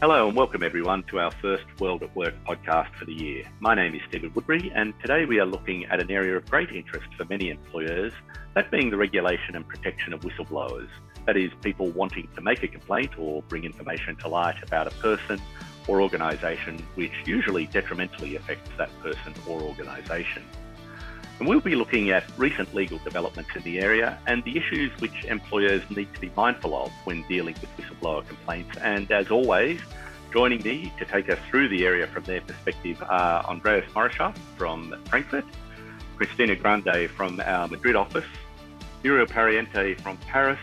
Hello and welcome everyone to our first World at Work podcast for the year. My name is Stephen Woodbury and today we are looking at an area of great interest for many employers, that being the regulation and protection of whistleblowers. That is, people wanting to make a complaint or bring information to light about a person or organisation which usually detrimentally affects that person or organisation. And we'll be looking at recent legal developments in the area and the issues which employers need to be mindful of when dealing with whistleblower complaints. And as always, joining me to take us through the area from their perspective are Andreas Mauroschat from Frankfurt, Christina Grande from our Madrid office, Muriel Pariente from Paris,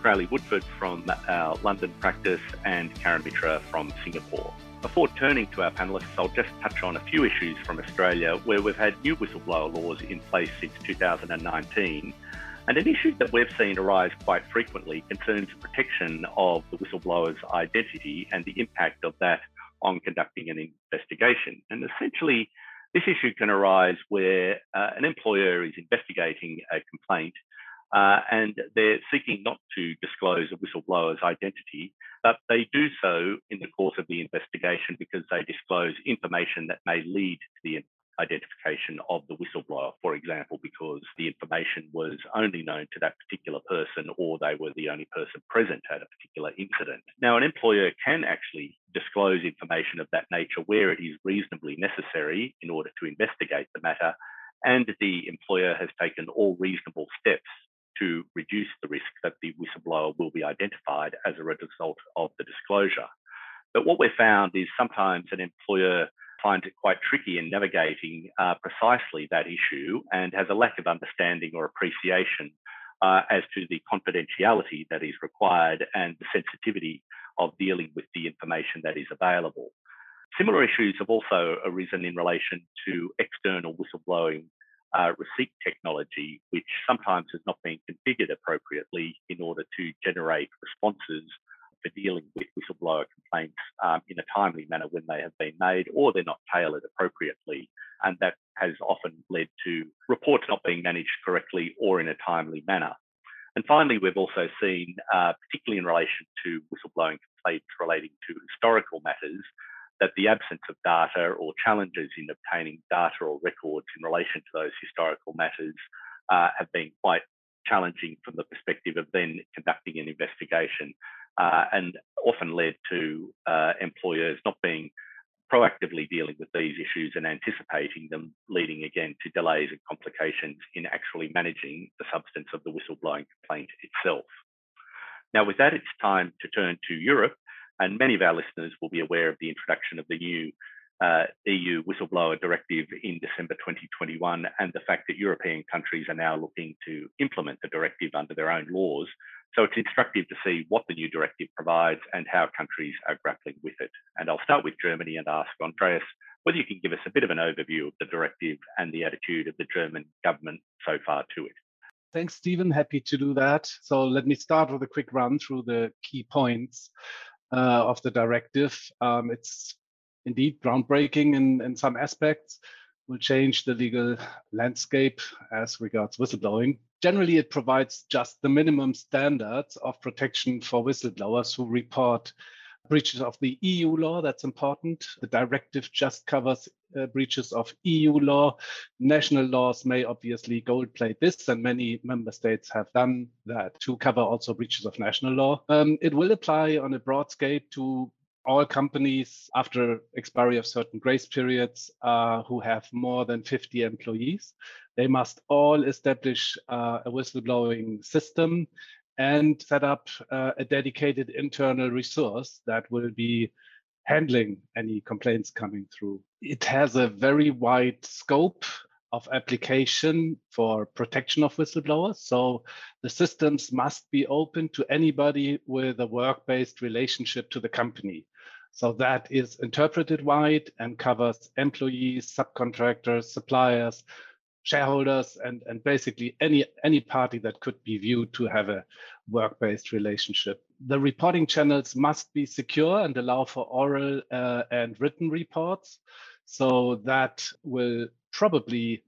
Crowley Woodford from our London practice, and Karen Mitra from Singapore. Before turning to our panellists, I'll just touch on a few issues from Australia where we've had new whistleblower laws in place since 2019. And an issue that we've seen arise quite frequently concerns the protection of the whistleblower's identity and the impact of that on conducting an investigation. And essentially, this issue can arise where uh, an employer is investigating a complaint uh, and they're seeking not to disclose a whistleblower's identity, but they do so in the course of the investigation because they disclose information that may lead to the identification of the whistleblower, for example, because the information was only known to that particular person or they were the only person present at a particular incident. Now, an employer can actually disclose information of that nature where it is reasonably necessary in order to investigate the matter, and the employer has taken all reasonable steps to reduce the risk that the whistleblower will be identified as a result of the disclosure. But what we've found is sometimes an employer finds it quite tricky in navigating uh, precisely that issue and has a lack of understanding or appreciation uh, as to the confidentiality that is required and the sensitivity of dealing with the information that is available. Similar issues have also arisen in relation to external whistleblowing uh, receipt technology, which sometimes has not been configured appropriately in order to generate responses for dealing with whistleblower complaints um, in a timely manner when they have been made, or they're not tailored appropriately. And that has often led to reports not being managed correctly or in a timely manner. And finally, we've also seen, uh, particularly in relation to whistleblowing complaints relating to historical matters, that the absence of data or challenges in obtaining data or records in relation to those historical matters uh, have been quite challenging from the perspective of then conducting an investigation uh, and often led to uh, employers not being proactively dealing with these issues and anticipating them, leading again to delays and complications in actually managing the substance of the whistleblowing complaint itself. Now, with that, it's time to turn to Europe and many of our listeners will be aware of the introduction of the new uh, EU whistleblower directive in December 2021 and the fact that European countries are now looking to implement the directive under their own laws. So it's instructive to see what the new directive provides and how countries are grappling with it. And I'll start with Germany and ask Andreas whether you can give us a bit of an overview of the directive and the attitude of the German government so far to it. Thanks, Stephen. Happy to do that. So let me start with a quick run through the key points uh, of the directive. Um, it's indeed groundbreaking in, in some aspects, will change the legal landscape as regards whistleblowing. Generally, it provides just the minimum standards of protection for whistleblowers who report breaches of the EU law. That's important. The directive just covers uh, breaches of EU law. National laws may obviously gold plate this, and many member states have done that to cover also breaches of national law. Um, it will apply on a broad scale to all companies after expiry of certain grace periods uh, who have more than 50 employees. They must all establish uh, a whistleblowing system and set up uh, a dedicated internal resource that will be handling any complaints coming through. It has a very wide scope of application for protection of whistleblowers. So the systems must be open to anybody with a work-based relationship to the company. So that is interpreted wide and covers employees, subcontractors, suppliers, shareholders and, and basically any, any party that could be viewed to have a work-based relationship. The reporting channels must be secure and allow for oral uh, and written reports. So that will probably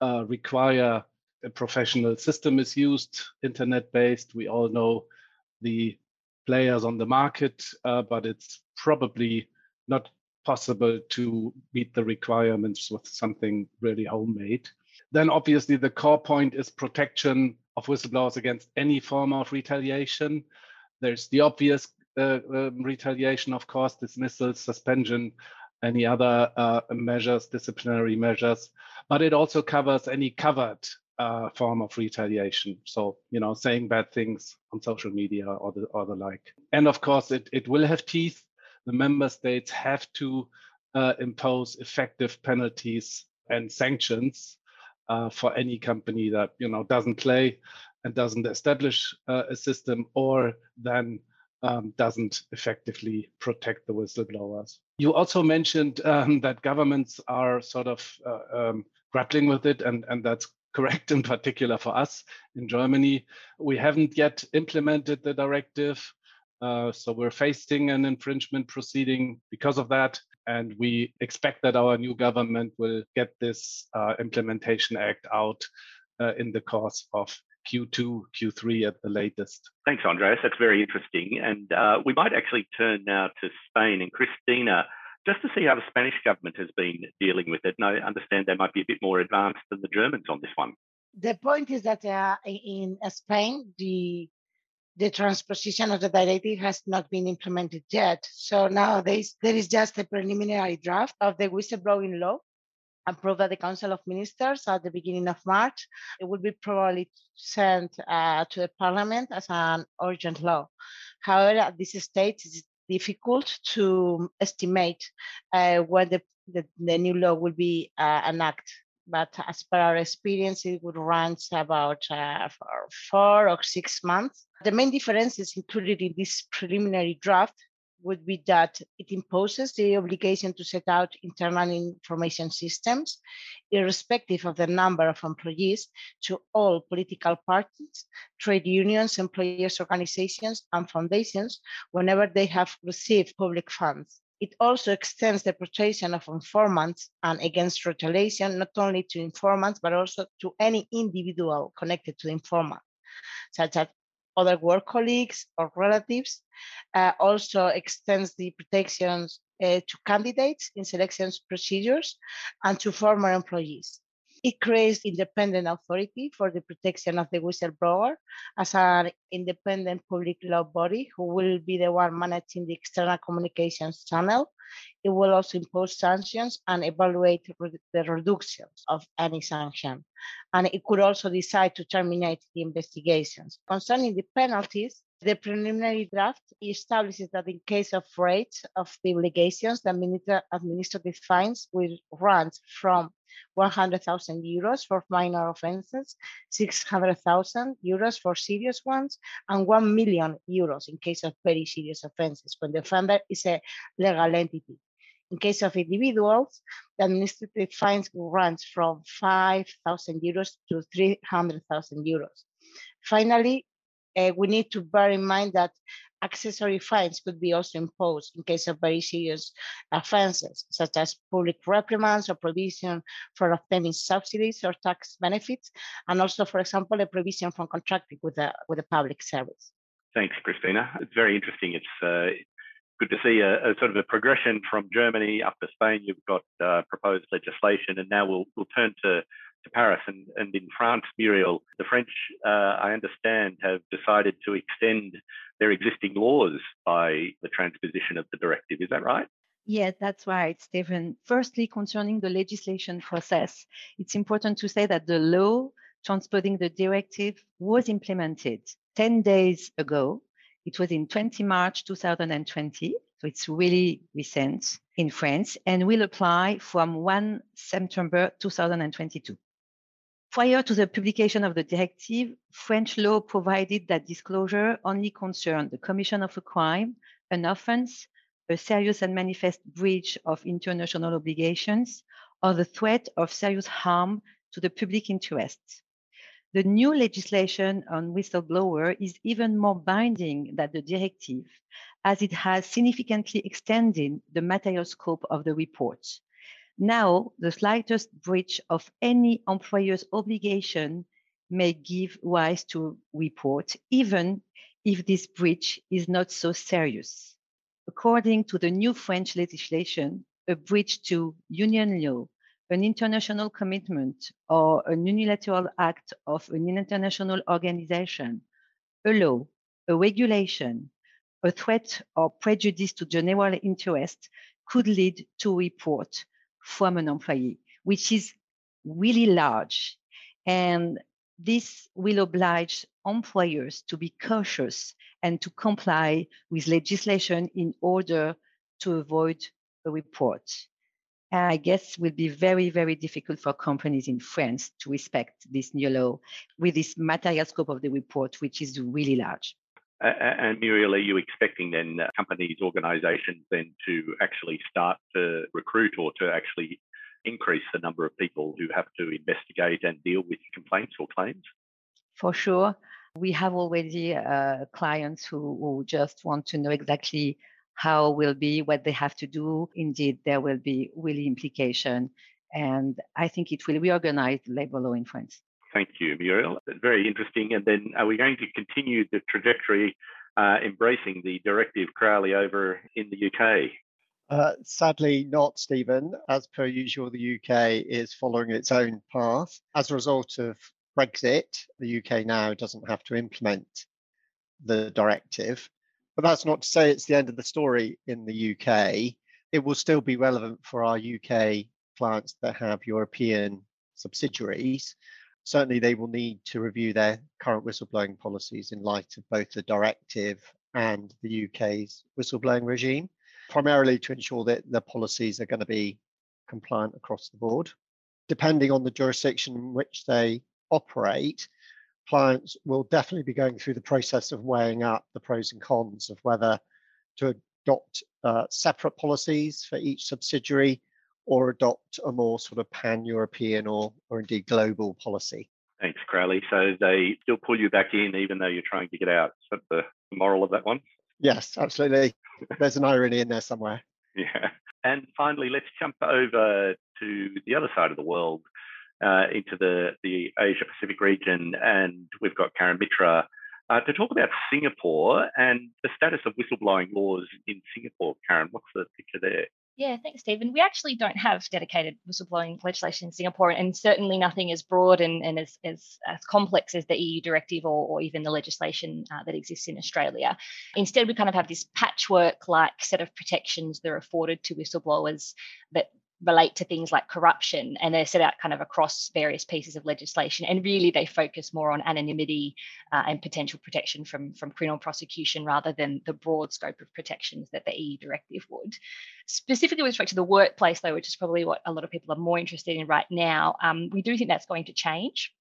uh, require a professional system is used, internet-based. We all know the players on the market, uh, but it's probably not possible to meet the requirements with something really homemade. Then obviously the core point is protection of whistleblowers against any form of retaliation. There's the obvious uh, um, retaliation, of course, dismissal, suspension, any other uh, measures, disciplinary measures, but it also covers any covered uh, form of retaliation. So, you know, saying bad things on social media or the, or the like. And of course, it, it will have teeth. The member states have to uh, impose effective penalties and sanctions uh, for any company that, you know, doesn't play and doesn't establish uh, a system or then um, doesn't effectively protect the whistleblowers. You also mentioned um, that governments are sort of uh, um, grappling with it, and, and that's correct in particular for us in Germany. We haven't yet implemented the directive, uh, so we're facing an infringement proceeding because of that. And we expect that our new government will get this uh, implementation act out uh, in the course of Q2, Q3 at the latest. Thanks, Andreas. That's very interesting. And uh, we might actually turn now to Spain and Cristina, just to see how the Spanish government has been dealing with it. And I understand they might be a bit more advanced than the Germans on this one. The point is that uh, in Spain, the the transposition of the directive has not been implemented yet. So nowadays, there is just a preliminary draft of the whistleblowing law approved at the Council of Ministers at the beginning of March. It will be probably sent uh, to the Parliament as an urgent law. However, at this stage, it's difficult to estimate uh, when the, the, the, new law will be uh, enacted. But as per our experience, it would run about uh, four or six months. The main differences included in this preliminary draft would be that it imposes the obligation to set out internal information systems, irrespective of the number of employees, to all political parties, trade unions, employers' organizations, and foundations whenever they have received public funds. It also extends the protection of informants and against retaliation, not only to informants, but also to any individual connected to the informant, such as other work colleagues or relatives. Uh, also extends the protections uh, to candidates in selections procedures and to former employees. It creates independent authority for the protection of the whistleblower as an independent public law body who will be the one managing the external communications channel. It will also impose sanctions and evaluate the reductions of any sanction. And it could also decide to terminate the investigations. Concerning the penalties, the preliminary draft establishes that in case of rates of the obligations, the administrative fines will run from 100,000 euros for minor offenses, 600,000 euros for serious ones, and 1 million euros in case of very serious offenses when the offender is a legal entity. In case of individuals, the administrative fines will run from 5,000 euros to 300,000 euros. Finally, uh, we need to bear in mind that accessory fines could be also imposed in case of very serious offenses, such as public reprimands or provision for obtaining subsidies or tax benefits, and also, for example, a provision for contracting with a, with a public service. Thanks, Christina. It's very interesting. It's uh, good to see a, a, sort of a progression from Germany up to Spain. You've got uh, proposed legislation, and now we'll we'll turn to to Paris and, and in France, Muriel, the French, uh, I understand, have decided to extend their existing laws by the transposition of the directive. Is that right? Yes, that's right, Stephen. Firstly, concerning the legislation process, it's important to say that the law transposing the directive was implemented 10 days ago. It was in 20 March 2020, so it's really recent in France and will apply from 1 September 2022. Prior to the publication of the directive, French law provided that disclosure only concerned the commission of a crime, an offense, a serious and manifest breach of international obligations, or the threat of serious harm to the public interest. The new legislation on whistleblower is even more binding than the directive, as it has significantly extended the material scope of the report. Now, the slightest breach of any employer's obligation may give rise to report, even if this breach is not so serious. According to the new French legislation, a breach to union law, an international commitment, or an unilateral act of an international organization, a law, a regulation, a threat or prejudice to general interest could lead to report from an employee, which is really large. And this will oblige employers to be cautious and to comply with legislation in order to avoid a report. And I guess will be very, very difficult for companies in France to respect this new law with this material scope of the report, which is really large. And Muriel, are you expecting then companies, organisations then to actually start to recruit or to actually increase the number of people who have to investigate and deal with complaints or claims? For sure. We have already uh, clients who, who just want to know exactly how will be, what they have to do. Indeed, there will be really implication. And I think it will reorganize labor law in France. Thank you, Muriel. Very interesting. And then are we going to continue the trajectory uh, embracing the directive Crowley over in the UK? Uh, sadly, not, Stephen. As per usual, the UK is following its own path. As a result of Brexit, the UK now doesn't have to implement the directive. But that's not to say it's the end of the story in the UK. It will still be relevant for our UK clients that have European subsidiaries certainly they will need to review their current whistleblowing policies in light of both the directive and the UK's whistleblowing regime, primarily to ensure that the policies are going to be compliant across the board. Depending on the jurisdiction in which they operate, clients will definitely be going through the process of weighing up the pros and cons of whether to adopt uh, separate policies for each subsidiary or adopt a more sort of pan-European or, or indeed global policy. Thanks, Crowley. So they still pull you back in even though you're trying to get out. Is that the moral of that one? Yes, absolutely. There's an irony in there somewhere. Yeah. And finally, let's jump over to the other side of the world, uh, into the, the Asia Pacific region. And we've got Karen Mitra uh, to talk about Singapore and the status of whistleblowing laws in Singapore. Karen, what's the picture there? Yeah, thanks, Stephen. We actually don't have dedicated whistleblowing legislation in Singapore, and certainly nothing as broad and, and as, as, as, complex as the EU directive or, or even the legislation uh, that exists in Australia. Instead, we kind of have this patchwork like set of protections that are afforded to whistleblowers that relate to things like corruption and they're set out kind of across various pieces of legislation and really they focus more on anonymity uh, and potential protection from from criminal prosecution rather than the broad scope of protections that the EU directive would. Specifically with respect to the workplace though which is probably what a lot of people are more interested in right now um, we do think that's going to change.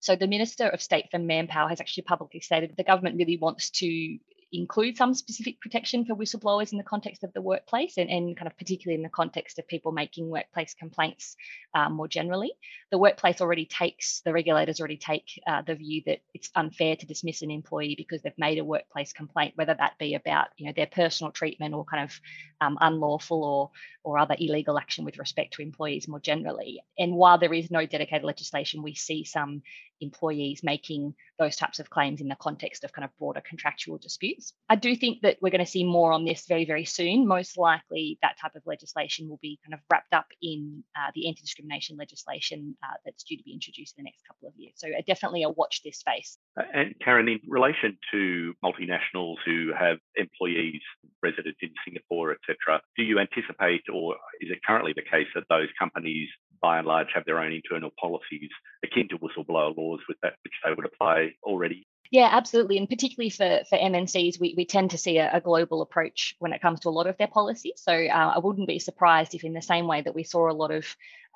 So the Minister of State for Manpower has actually publicly stated that the government really wants to include some specific protection for whistleblowers in the context of the workplace and, and kind of particularly in the context of people making workplace complaints um, more generally. The workplace already takes, the regulators already take uh, the view that it's unfair to dismiss an employee because they've made a workplace complaint, whether that be about you know their personal treatment or kind of um, unlawful or or other illegal action with respect to employees more generally. And while there is no dedicated legislation, we see some employees making those types of claims in the context of kind of broader contractual disputes. I do think that we're going to see more on this very, very soon. Most likely, that type of legislation will be kind of wrapped up in uh, the anti discrimination legislation uh, that's due to be introduced in the next couple of years. So, uh, definitely a watch this space. And Karen, in relation to multinationals who have employees resident in Singapore, etc., do you anticipate, or is it currently the case that those companies by and large have their own internal policies akin to whistleblower laws with that which they would apply already. Yeah, absolutely. And particularly for, for MNCs, we, we tend to see a, a global approach when it comes to a lot of their policies. So uh, I wouldn't be surprised if, in the same way that we saw a lot of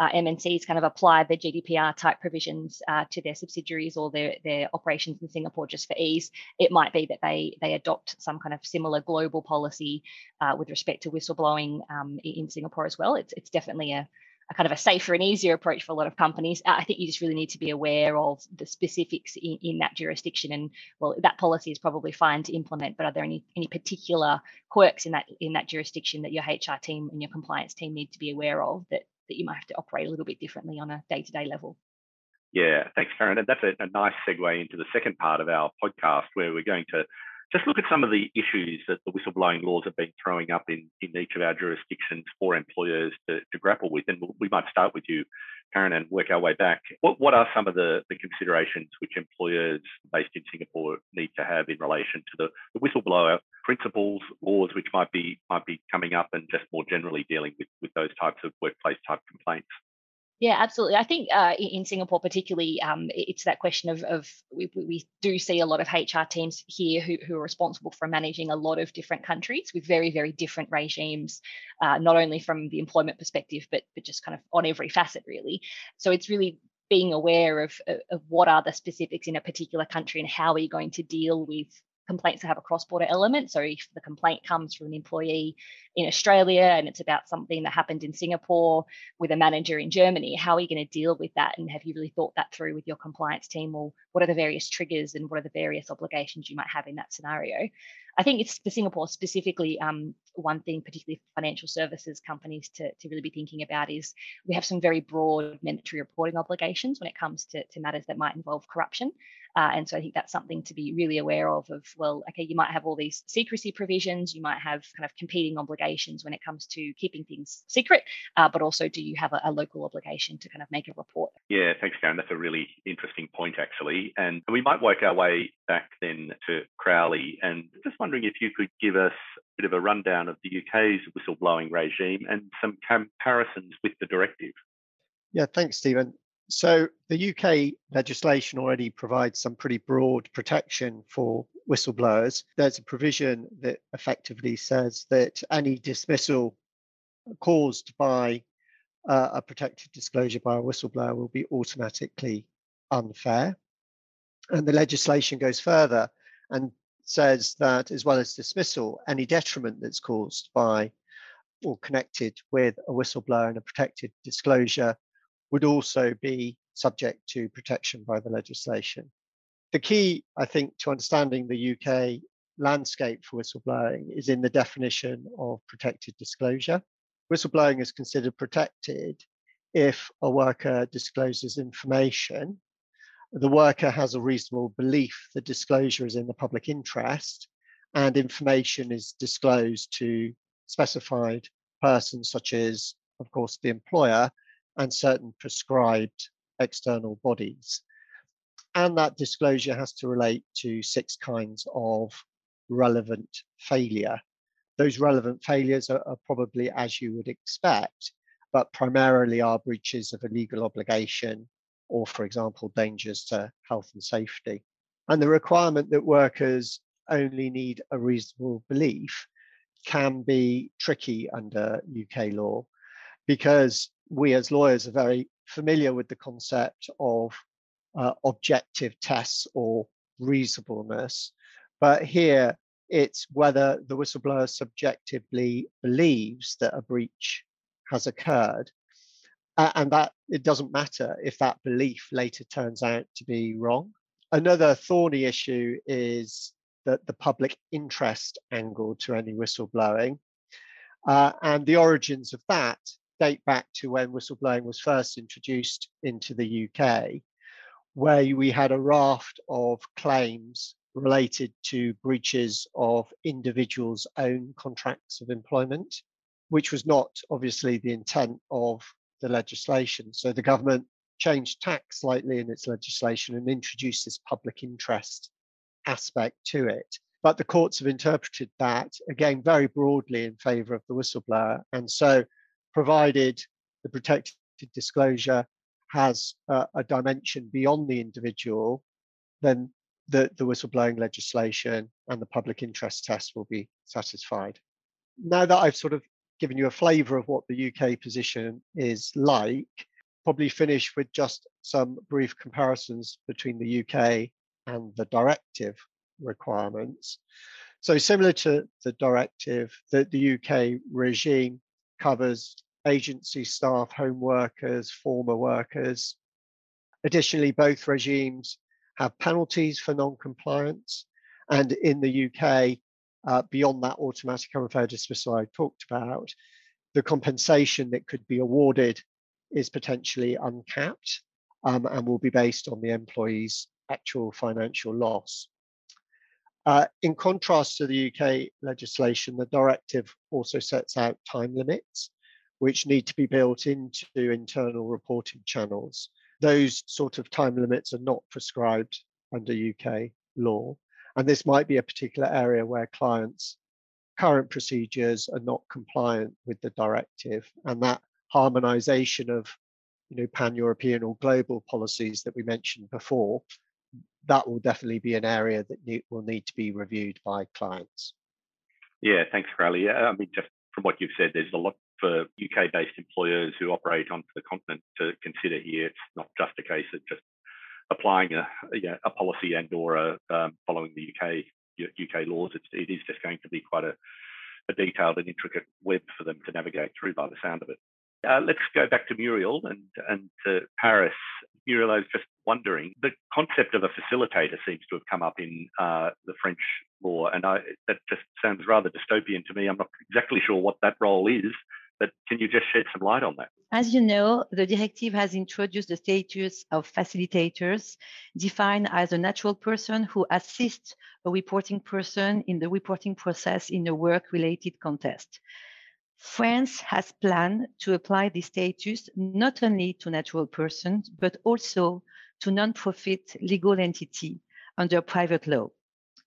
uh, MNCs kind of apply the GDPR type provisions uh, to their subsidiaries or their, their operations in Singapore just for ease, it might be that they, they adopt some kind of similar global policy uh, with respect to whistleblowing um, in Singapore as well. It's, it's definitely a, a kind of a safer and easier approach for a lot of companies. Uh, I think you just really need to be aware of the specifics in, in that jurisdiction. And well, that policy is probably fine to implement, but are there any any particular quirks in that in that jurisdiction that your HR team and your compliance team need to be aware of that that you might have to operate a little bit differently on a day-to-day level? Yeah, thanks, Karen. And that's a, a nice segue into the second part of our podcast where we're going to just look at some of the issues that the whistleblowing laws have been throwing up in, in each of our jurisdictions for employers to, to grapple with. And we might start with you, Karen, and work our way back. What, what are some of the, the considerations which employers based in Singapore need to have in relation to the, the whistleblower principles, laws which might be might be coming up and just more generally dealing with, with those types of workplace type complaints? Yeah, absolutely. I think uh, in Singapore, particularly, um, it's that question of, of we, we, do see a lot of HR teams here who, who, are responsible for managing a lot of different countries with very, very different regimes, uh, not only from the employment perspective, but, but just kind of on every facet, really. So it's really being aware of, of what are the specifics in a particular country and how are you going to deal with complaints that have a cross-border element. So if the complaint comes from an employee in Australia and it's about something that happened in Singapore with a manager in Germany, how are you going to deal with that? And have you really thought that through with your compliance team? Or what are the various triggers and what are the various obligations you might have in that scenario? I think it's for Singapore specifically, um, one thing, particularly financial services companies to, to really be thinking about is we have some very broad mandatory reporting obligations when it comes to, to matters that might involve corruption. Uh, and so I think that's something to be really aware of. Of well, okay, you might have all these secrecy provisions, you might have kind of competing obligations when it comes to keeping things secret, uh, but also do you have a, a, local obligation to kind of make a report? Yeah, thanks, Karen. That's a really interesting point, actually. And we might work our way back then to Crowley, and just wondering if you could give us bit of a rundown of the UK's whistleblowing regime and some comparisons with the directive. Yeah, thanks, Stephen. So the UK legislation already provides some pretty broad protection for whistleblowers. There's a provision that effectively says that any dismissal caused by uh, a protected disclosure by a whistleblower will be automatically unfair. And the legislation goes further and says that as well as dismissal, any detriment that's caused by or connected with a whistleblower and a protected disclosure would also be subject to protection by the legislation. The key, I think, to understanding the UK landscape for whistleblowing is in the definition of protected disclosure. Whistleblowing is considered protected if a worker discloses information, the worker has a reasonable belief the disclosure is in the public interest, and information is disclosed to specified persons, such as, of course, the employer, and certain prescribed external bodies. And that disclosure has to relate to six kinds of relevant failure. Those relevant failures are, are probably as you would expect, but primarily are breaches of a legal obligation or, for example, dangers to health and safety. And the requirement that workers only need a reasonable belief can be tricky under UK law because we as lawyers are very familiar with the concept of uh, objective tests or reasonableness. But here it's whether the whistleblower subjectively believes that a breach has occurred. Uh, and that it doesn't matter if that belief later turns out to be wrong. Another thorny issue is that the public interest angle to any whistleblowing. Uh, and the origins of that date back to when whistleblowing was first introduced into the UK, where we had a raft of claims related to breaches of individuals' own contracts of employment, which was not obviously the intent of the legislation. So the government changed tack slightly in its legislation and introduced this public interest aspect to it. But the courts have interpreted that again very broadly in favour of the whistleblower. And so provided the protected disclosure has a dimension beyond the individual, then the, the whistleblowing legislation and the public interest test will be satisfied. Now that I've sort of given you a flavour of what the UK position is like, probably finish with just some brief comparisons between the UK and the directive requirements. So similar to the directive, the, the UK regime covers agency staff, home workers, former workers. Additionally, both regimes have penalties for non-compliance. And in the UK, uh, beyond that automatic unfair dismissal I talked about, the compensation that could be awarded is potentially uncapped um, and will be based on the employee's actual financial loss. Uh, in contrast to the UK legislation, the directive also sets out time limits, which need to be built into internal reporting channels. Those sort of time limits are not prescribed under UK law. And this might be a particular area where clients' current procedures are not compliant with the directive. And that harmonization of you know, pan-European or global policies that we mentioned before that will definitely be an area that need, will need to be reviewed by clients. Yeah, thanks, Crowley. Yeah, I mean, just from what you've said, there's a lot for UK-based employers who operate onto the continent to consider here. It's not just a case of just applying a, a policy and or a, um, following the UK UK laws. It's, it is just going to be quite a, a detailed and intricate web for them to navigate through by the sound of it. Uh, let's go back to Muriel and, and to Paris. Muriel, I was just wondering, the concept of a facilitator seems to have come up in uh, the French law, and I, that just sounds rather dystopian to me. I'm not exactly sure what that role is, but can you just shed some light on that? As you know, the directive has introduced the status of facilitators, defined as a natural person who assists a reporting person in the reporting process in a work related contest. France has planned to apply this status not only to natural persons, but also to non-profit legal entity under private law.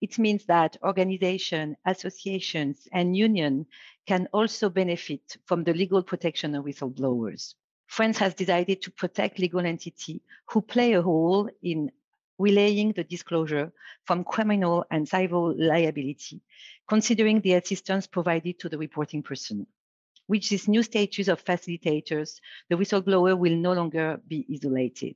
It means that organizations, associations, and unions can also benefit from the legal protection of whistleblowers. France has decided to protect legal entities who play a role in relaying the disclosure from criminal and civil liability, considering the assistance provided to the reporting person with this new status of facilitators, the whistleblower will no longer be isolated.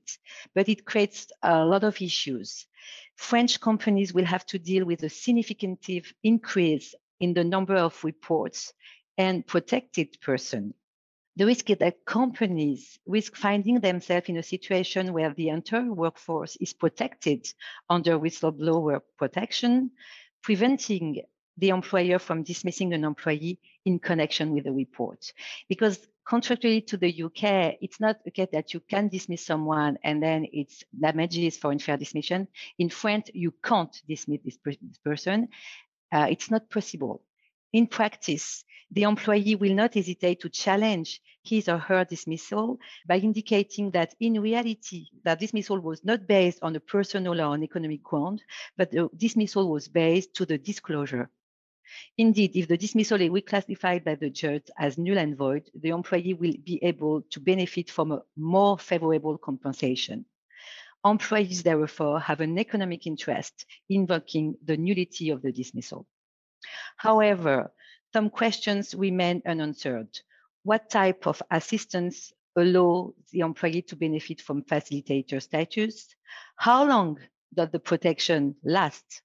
But it creates a lot of issues. French companies will have to deal with a significant increase in the number of reports and protected person. The risk is that companies risk finding themselves in a situation where the entire workforce is protected under whistleblower protection, preventing the employer from dismissing an employee in connection with the report. Because contrary to the UK, it's not a case that you can dismiss someone and then it's damages for unfair dismission. In France, you can't dismiss this person. Uh, it's not possible. In practice, the employee will not hesitate to challenge his or her dismissal by indicating that in reality, that dismissal was not based on a personal or an economic ground, but the dismissal was based to the disclosure Indeed, if the dismissal is reclassified by the judge as null and void, the employee will be able to benefit from a more favorable compensation. Employees, therefore, have an economic interest invoking the nullity of the dismissal. However, some questions remain unanswered. What type of assistance allow the employee to benefit from facilitator status? How long does the protection last?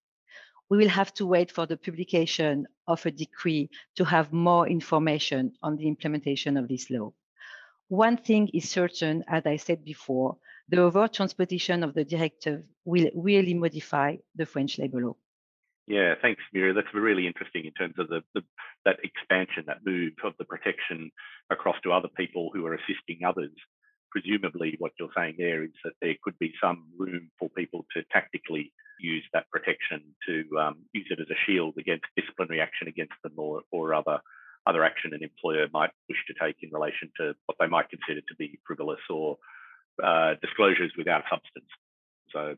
we will have to wait for the publication of a decree to have more information on the implementation of this law. One thing is certain, as I said before, the overt transposition of the directive will really modify the French labor law. Yeah, thanks, Muriel. That's really interesting in terms of the, the, that expansion, that move of the protection across to other people who are assisting others. Presumably, what you're saying there is that there could be some room for people to tactically use that protection to um, use it as a shield against disciplinary action against them or, or other other action an employer might wish to take in relation to what they might consider to be frivolous or uh, disclosures without substance. So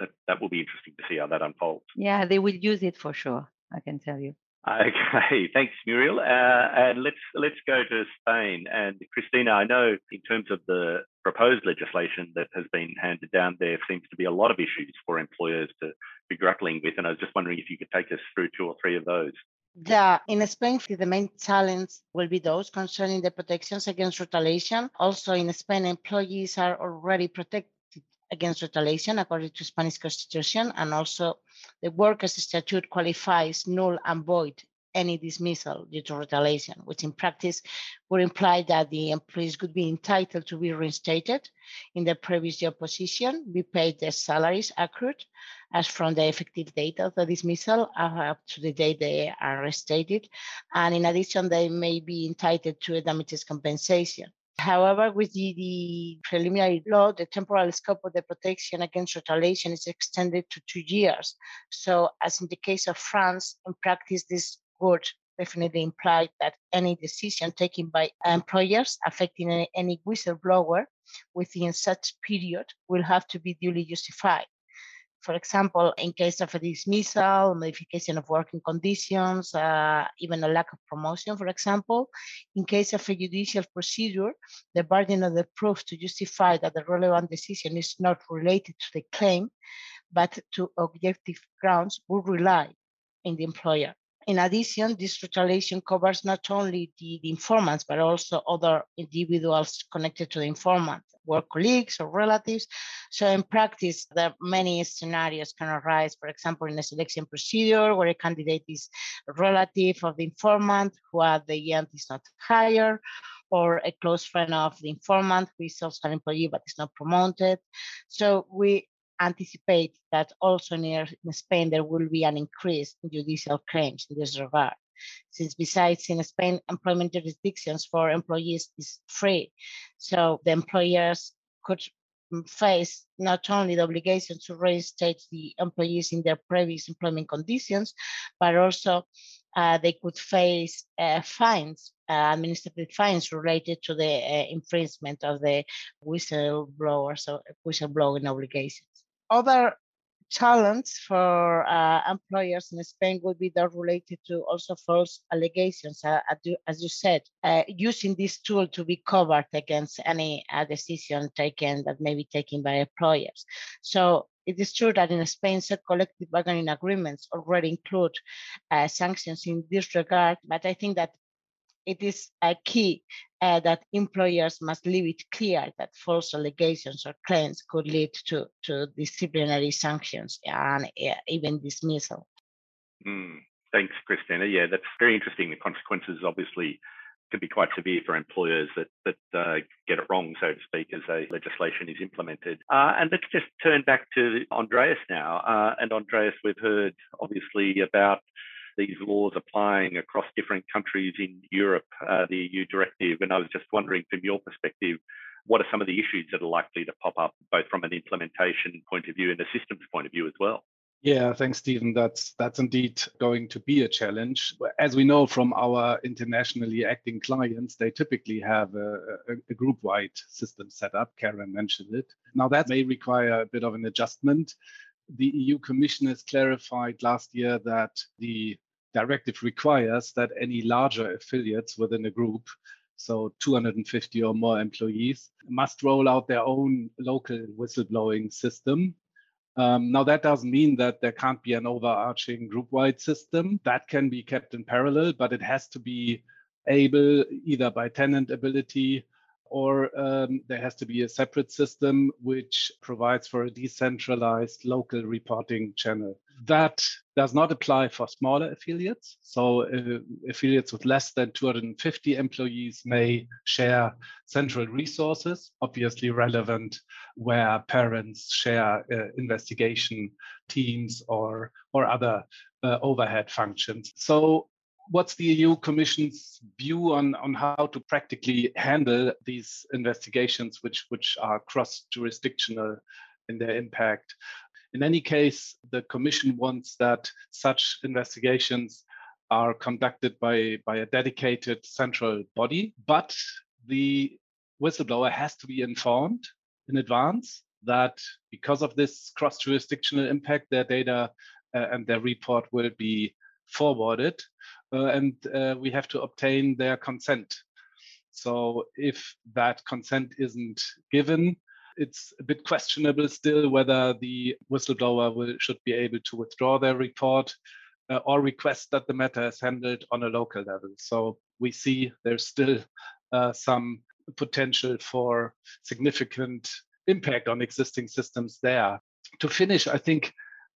that, that will be interesting to see how that unfolds. Yeah, they will use it for sure. I can tell you. Okay, thanks, Muriel. Uh, and let's let's go to Spain. And Christina, I know in terms of the proposed legislation that has been handed down, there seems to be a lot of issues for employers to be grappling with. And I was just wondering if you could take us through two or three of those. Yeah, in Spain, the main challenge will be those concerning the protections against retaliation. Also, in Spain, employees are already protected against retaliation according to Spanish constitution and also the workers statute qualifies null and void any dismissal due to retaliation, which in practice would imply that the employees could be entitled to be reinstated in their previous job position, be paid their salaries accrued as from the effective date of the dismissal up to the date they are reinstated. And in addition, they may be entitled to a damages compensation However, with the, the, preliminary law, the temporal scope of the protection against retaliation is extended to two years. So, as in the case of France, in practice, this would definitely imply that any decision taken by employers affecting any, any whistleblower within such period will have to be duly justified. For example, in case of a dismissal, modification of working conditions, uh, even a lack of promotion, for example, in case of a judicial procedure, the burden of the proof to justify that the relevant decision is not related to the claim, but to objective grounds will rely in the employer. In addition, this retaliation covers not only the, the, informants, but also other individuals connected to the informant, work colleagues or relatives. So in practice, there are many scenarios can arise, for example, in a selection procedure where a candidate is a relative of the informant who at the end is not hired, or a close friend of the informant who is also an employee but is not promoted. So we anticipate that also in Spain there will be an increase in judicial claims in this regard. Since besides in Spain, employment jurisdictions for employees is free. So the employers could face not only the obligation to reinstate the employees in their previous employment conditions, but also uh, they could face uh, fines, uh, administrative fines related to the uh, infringement of the whistleblowers so whistleblowing obligations other challenge for uh, employers in Spain would be that related to also false allegations, uh, as you said, uh, using this tool to be covered against any uh, decision taken that may be taken by employers. So it is true that in Spain, collective bargaining agreements already include uh, sanctions in this regard, but I think that it is a key uh, that employers must leave it clear that false allegations or claims could lead to, to disciplinary sanctions and uh, even dismissal. Mm, thanks, Christina. Yeah, that's very interesting. The consequences obviously can be quite severe for employers that that uh, get it wrong, so to speak, as a legislation is implemented. Uh, and let's just turn back to Andreas now. Uh, and Andreas, we've heard obviously about these laws applying across different countries in Europe, uh, the EU directive. And I was just wondering, from your perspective, what are some of the issues that are likely to pop up, both from an implementation point of view and a systems point of view as well? Yeah, thanks, Stephen. That's that's indeed going to be a challenge. As we know from our internationally acting clients, they typically have a, a, a group-wide system set up. Karen mentioned it. Now that may require a bit of an adjustment. The EU Commission has clarified last year that the directive requires that any larger affiliates within a group, so 250 or more employees, must roll out their own local whistleblowing system. Um, now, that doesn't mean that there can't be an overarching group wide system. That can be kept in parallel, but it has to be able either by tenant ability or um, there has to be a separate system which provides for a decentralized local reporting channel. That does not apply for smaller affiliates. So uh, affiliates with less than 250 employees may share central resources, obviously relevant where parents share uh, investigation teams or, or other uh, overhead functions. So what's the EU Commission's view on, on how to practically handle these investigations, which, which are cross jurisdictional in their impact? In any case, the Commission wants that such investigations are conducted by, by a dedicated central body, but the whistleblower has to be informed in advance that because of this cross jurisdictional impact, their data uh, and their report will be forwarded and uh, we have to obtain their consent. So if that consent isn't given, it's a bit questionable still whether the whistleblower will, should be able to withdraw their report uh, or request that the matter is handled on a local level. So we see there's still uh, some potential for significant impact on existing systems there. To finish, I think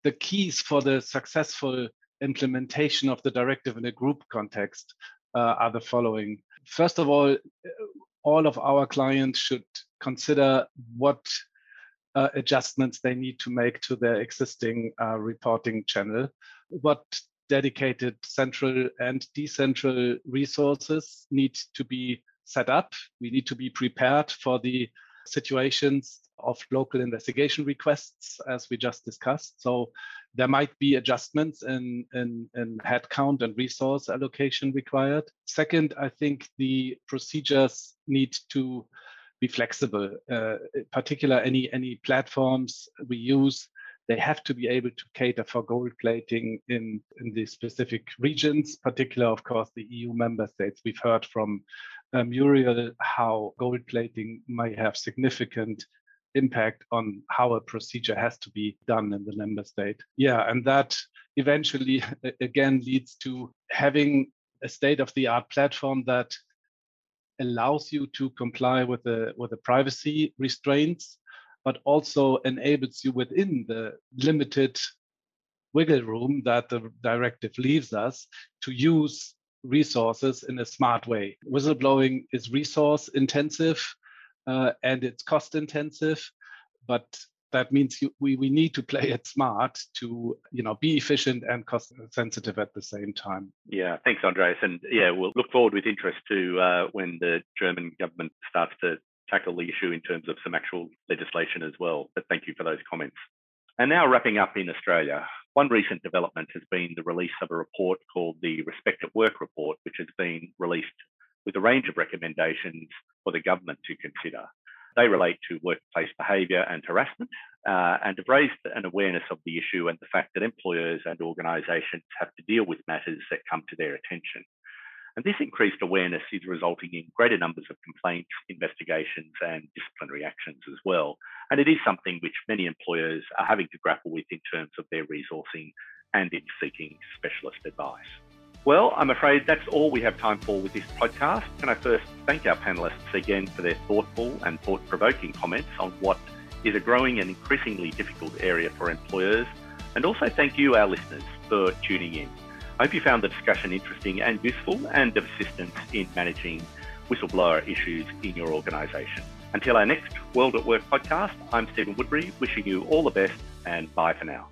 the keys for the successful implementation of the directive in a group context uh, are the following. First of all, all of our clients should consider what uh, adjustments they need to make to their existing uh, reporting channel, what dedicated central and decentral resources need to be set up. We need to be prepared for the situations of local investigation requests, as we just discussed. So there might be adjustments in, in, in headcount and resource allocation required. Second, I think the procedures need to be flexible. Uh, particular, any any platforms we use, they have to be able to cater for gold plating in in the specific regions. Particular, of course, the EU member states. We've heard from uh, Muriel how gold plating may have significant impact on how a procedure has to be done in the member state. Yeah, and that eventually again leads to having a state of the art platform that allows you to comply with the with the privacy restraints, but also enables you within the limited wiggle room that the directive leaves us to use resources in a smart way. Whistleblowing is resource intensive uh, and it's cost intensive, but that means you, we, we need to play it smart to you know be efficient and cost sensitive at the same time. Yeah thanks andreas. And yeah we'll look forward with interest to uh, when the german government starts to tackle the issue in terms of some actual legislation as well. But thank you for those comments. And now wrapping up in australia one recent development has been the release of a report called the respect at work report which has been released a range of recommendations for the government to consider. They relate to workplace behaviour and harassment uh, and have raised an awareness of the issue and the fact that employers and organisations have to deal with matters that come to their attention. And this increased awareness is resulting in greater numbers of complaints, investigations, and disciplinary actions as well. And it is something which many employers are having to grapple with in terms of their resourcing and in seeking specialist advice. Well, I'm afraid that's all we have time for with this podcast. Can I first thank our panelists again for their thoughtful and thought provoking comments on what is a growing and increasingly difficult area for employers, and also thank you, our listeners, for tuning in. I hope you found the discussion interesting and useful and of assistance in managing whistleblower issues in your organisation. Until our next World at Work podcast, I'm Stephen Woodbury, wishing you all the best and bye for now.